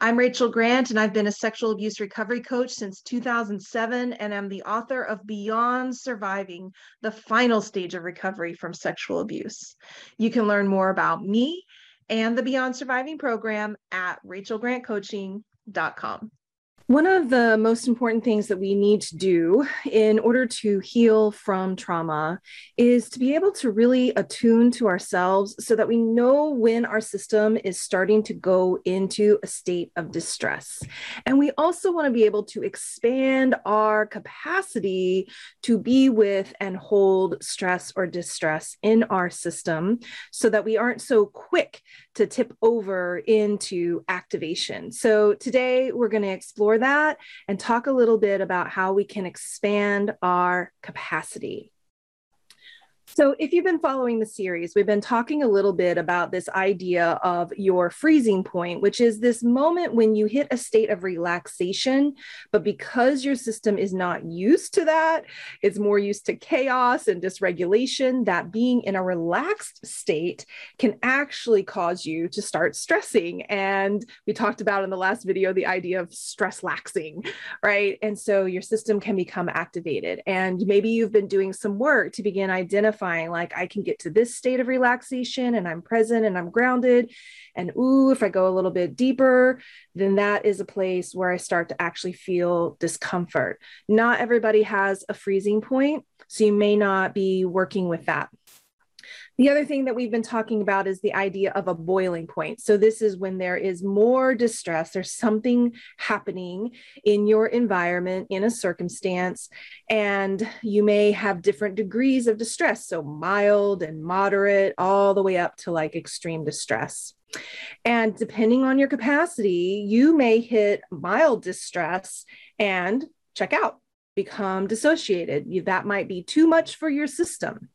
I'm Rachel Grant, and I've been a sexual abuse recovery coach since 2007, and I'm the author of Beyond Surviving the Final Stage of Recovery from Sexual Abuse. You can learn more about me and the Beyond Surviving program at rachelgrantcoaching.com. One of the most important things that we need to do in order to heal from trauma is to be able to really attune to ourselves so that we know when our system is starting to go into a state of distress. And we also want to be able to expand our capacity to be with and hold stress or distress in our system so that we aren't so quick to tip over into activation. So today we're going to explore that and talk a little bit about how we can expand our capacity. So, if you've been following the series, we've been talking a little bit about this idea of your freezing point, which is this moment when you hit a state of relaxation, but because your system is not used to that, it's more used to chaos and dysregulation, that being in a relaxed state can actually cause you to start stressing. And we talked about in the last video the idea of stress laxing, right? And so your system can become activated. And maybe you've been doing some work to begin identifying like I can get to this state of relaxation and I'm present and I'm grounded. And ooh, if I go a little bit deeper, then that is a place where I start to actually feel discomfort. Not everybody has a freezing point. So you may not be working with that. The other thing that we've been talking about is the idea of a boiling point. So, this is when there is more distress, there's something happening in your environment, in a circumstance, and you may have different degrees of distress. So, mild and moderate, all the way up to like extreme distress. And depending on your capacity, you may hit mild distress and check out, become dissociated. That might be too much for your system.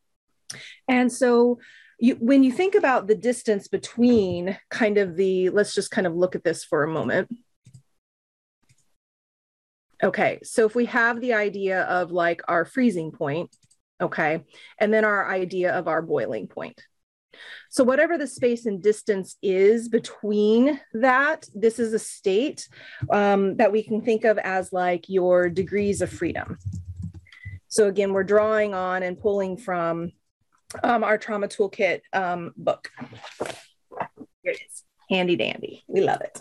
And so you, when you think about the distance between kind of the, let's just kind of look at this for a moment. Okay, so if we have the idea of like our freezing point, okay, and then our idea of our boiling point. So, whatever the space and distance is between that, this is a state um, that we can think of as like your degrees of freedom. So, again, we're drawing on and pulling from um, our trauma toolkit um, book. Here it is, handy dandy. We love it.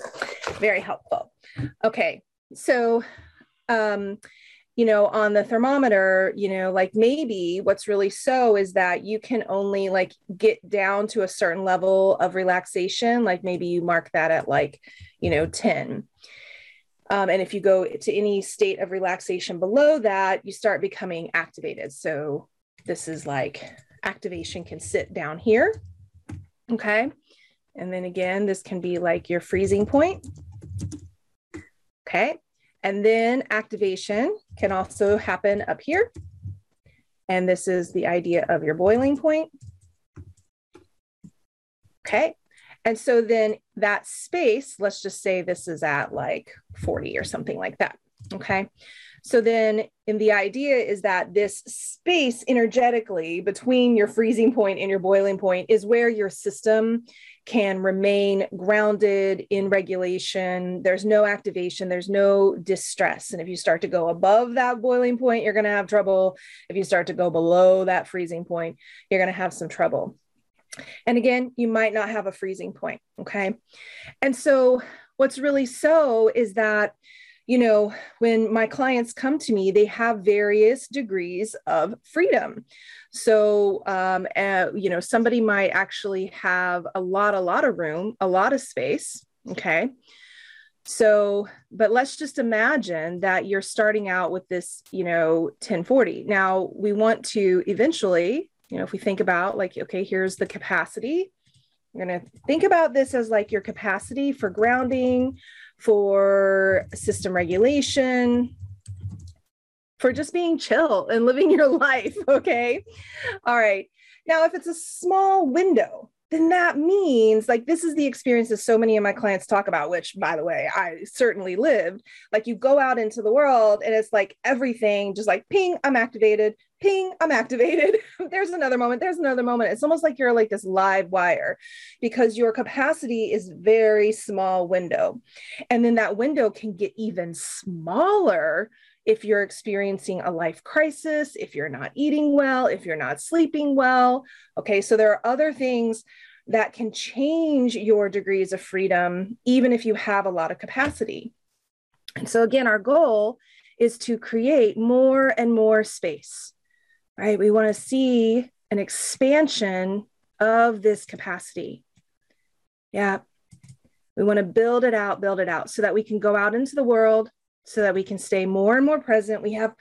Very helpful. Okay, so um, you know, on the thermometer, you know, like maybe what's really so is that you can only like get down to a certain level of relaxation. Like maybe you mark that at like, you know, 10. Um, and if you go to any state of relaxation below that, you start becoming activated. So this is like activation can sit down here. Okay. And then again, this can be like your freezing point. Okay. And then activation can also happen up here. And this is the idea of your boiling point. Okay. And so then that space, let's just say this is at like 40 or something like that. Okay. So then, in the idea is that this space energetically between your freezing point and your boiling point is where your system can remain grounded in regulation. There's no activation, there's no distress. And if you start to go above that boiling point, you're going to have trouble. If you start to go below that freezing point, you're going to have some trouble. And again, you might not have a freezing point. Okay. And so, what's really so is that you know, when my clients come to me, they have various degrees of freedom. So, um, uh, you know, somebody might actually have a lot, a lot of room, a lot of space. Okay. So, but let's just imagine that you're starting out with this, you know, 1040. Now, we want to eventually, you know, if we think about like, okay, here's the capacity. You're going to think about this as like your capacity for grounding, for system regulation, for just being chill and living your life. Okay. All right. Now, if it's a small window, then that means like this is the experience that so many of my clients talk about, which by the way, I certainly lived. Like you go out into the world and it's like everything just like ping, I'm activated, ping, I'm activated. there's another moment, there's another moment. It's almost like you're like this live wire because your capacity is very small window. And then that window can get even smaller if you're experiencing a life crisis, if you're not eating well, if you're not sleeping well. Okay, so there are other things that can change your degrees of freedom, even if you have a lot of capacity. And so, again, our goal is to create more and more space, right? We want to see an expansion of this capacity. Yeah. We want to build it out, build it out so that we can go out into the world so that we can stay more and more present. We have,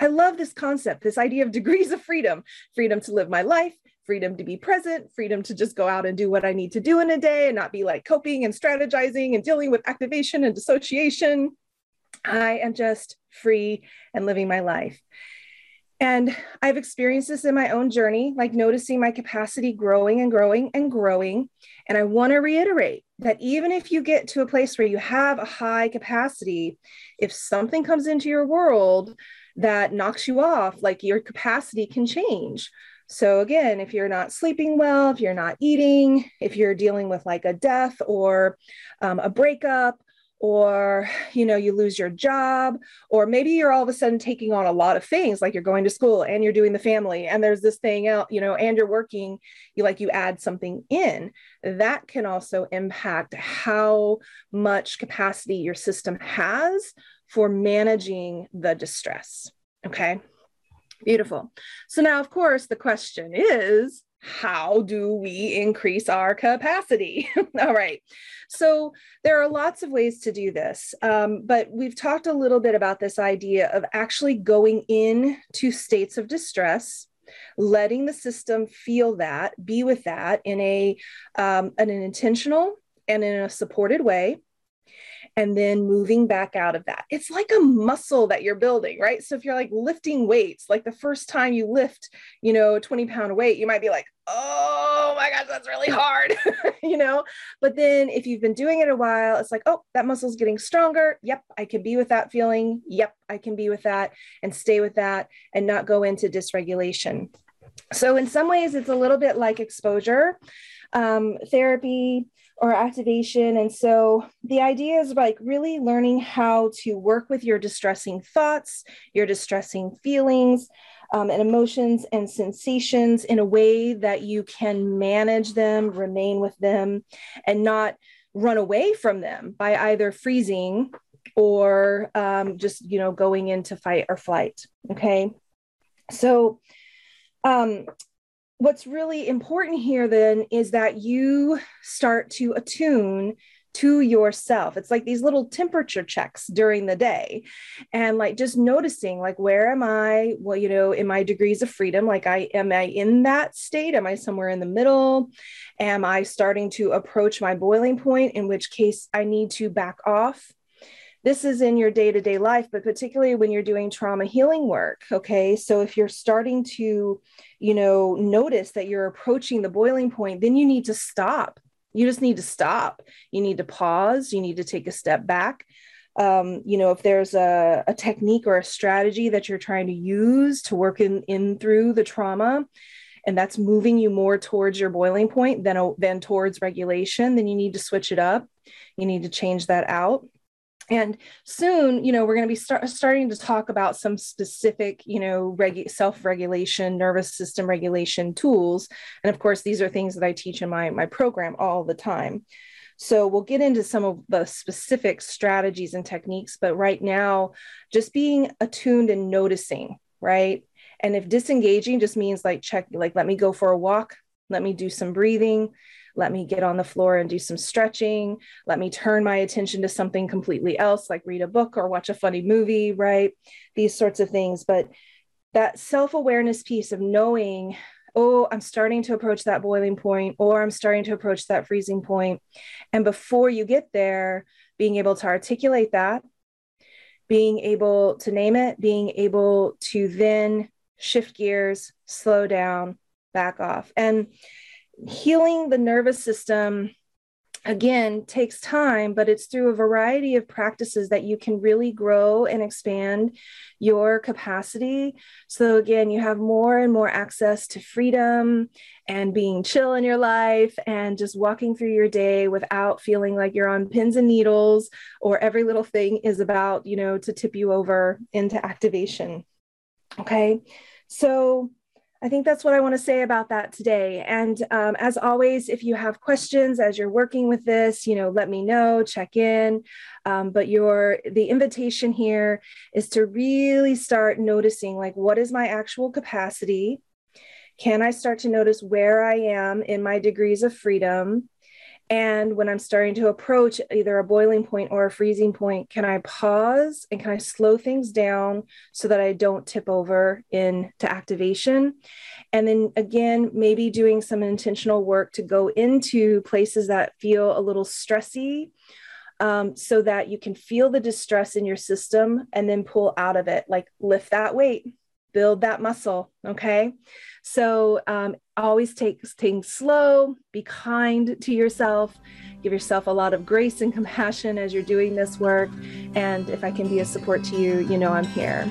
I love this concept, this idea of degrees of freedom freedom to live my life, freedom to be present, freedom to just go out and do what I need to do in a day and not be like coping and strategizing and dealing with activation and dissociation. I am just free and living my life. And I've experienced this in my own journey, like noticing my capacity growing and growing and growing. And I want to reiterate that even if you get to a place where you have a high capacity, if something comes into your world that knocks you off, like your capacity can change. So, again, if you're not sleeping well, if you're not eating, if you're dealing with like a death or um, a breakup, or you know you lose your job or maybe you're all of a sudden taking on a lot of things like you're going to school and you're doing the family and there's this thing out you know and you're working you like you add something in. That can also impact how much capacity your system has for managing the distress okay? Beautiful. So now of course the question is how do we increase our capacity? All right. So there are lots of ways to do this, um, but we've talked a little bit about this idea of actually going in to states of distress letting the system feel that, be with that in a um, in an intentional and in a supported way and then moving back out of that. It's like a muscle that you're building, right? So if you're like lifting weights, like the first time you lift, you know, 20 pound weight, you might be like, oh my gosh, that's really hard, you know? But then if you've been doing it a while, it's like, oh, that muscle's getting stronger. Yep, I can be with that feeling. Yep, I can be with that and stay with that and not go into dysregulation. So, in some ways, it's a little bit like exposure um, therapy or activation. And so the idea is like really learning how to work with your distressing thoughts, your distressing feelings, um, and emotions and sensations in a way that you can manage them, remain with them, and not run away from them by either freezing or um, just you know going into fight or flight. Okay, so um, what's really important here then is that you start to attune to yourself. It's like these little temperature checks during the day and like just noticing like where am I? Well, you know, in my degrees of freedom, like I am I in that state? Am I somewhere in the middle? Am I starting to approach my boiling point in which case I need to back off? This is in your day to day life, but particularly when you're doing trauma healing work. Okay. So if you're starting to, you know, notice that you're approaching the boiling point, then you need to stop. You just need to stop. You need to pause. You need to take a step back. Um, you know, if there's a, a technique or a strategy that you're trying to use to work in, in through the trauma, and that's moving you more towards your boiling point than, than towards regulation, then you need to switch it up. You need to change that out and soon you know we're going to be start, starting to talk about some specific you know regu- self-regulation nervous system regulation tools. And of course these are things that i teach in my my program all the time. So we'll get into some of the specific strategies and techniques but right now just being attuned and noticing right? And if disengaging just means like check like let me go for a walk. Let me do some breathing let me get on the floor and do some stretching. Let me turn my attention to something completely else, like read a book or watch a funny movie, right? These sorts of things. But that self awareness piece of knowing, oh, I'm starting to approach that boiling point, or I'm starting to approach that freezing point. And before you get there, being able to articulate that, being able to name it, being able to then shift gears, slow down, back off. And healing the nervous system again takes time but it's through a variety of practices that you can really grow and expand your capacity. So again you have more and more access to freedom and being chill in your life and just walking through your day without feeling like you're on pins and needles or every little thing is about you know to tip you over into activation. Okay? So I think that's what I want to say about that today. And um, as always, if you have questions as you're working with this, you know, let me know, check in. Um, but your the invitation here is to really start noticing like what is my actual capacity? Can I start to notice where I am in my degrees of freedom? And when I'm starting to approach either a boiling point or a freezing point, can I pause and can I slow things down so that I don't tip over into activation? And then again, maybe doing some intentional work to go into places that feel a little stressy um, so that you can feel the distress in your system and then pull out of it, like lift that weight, build that muscle. Okay. So um, always take things slow, be kind to yourself, give yourself a lot of grace and compassion as you're doing this work. And if I can be a support to you, you know I'm here.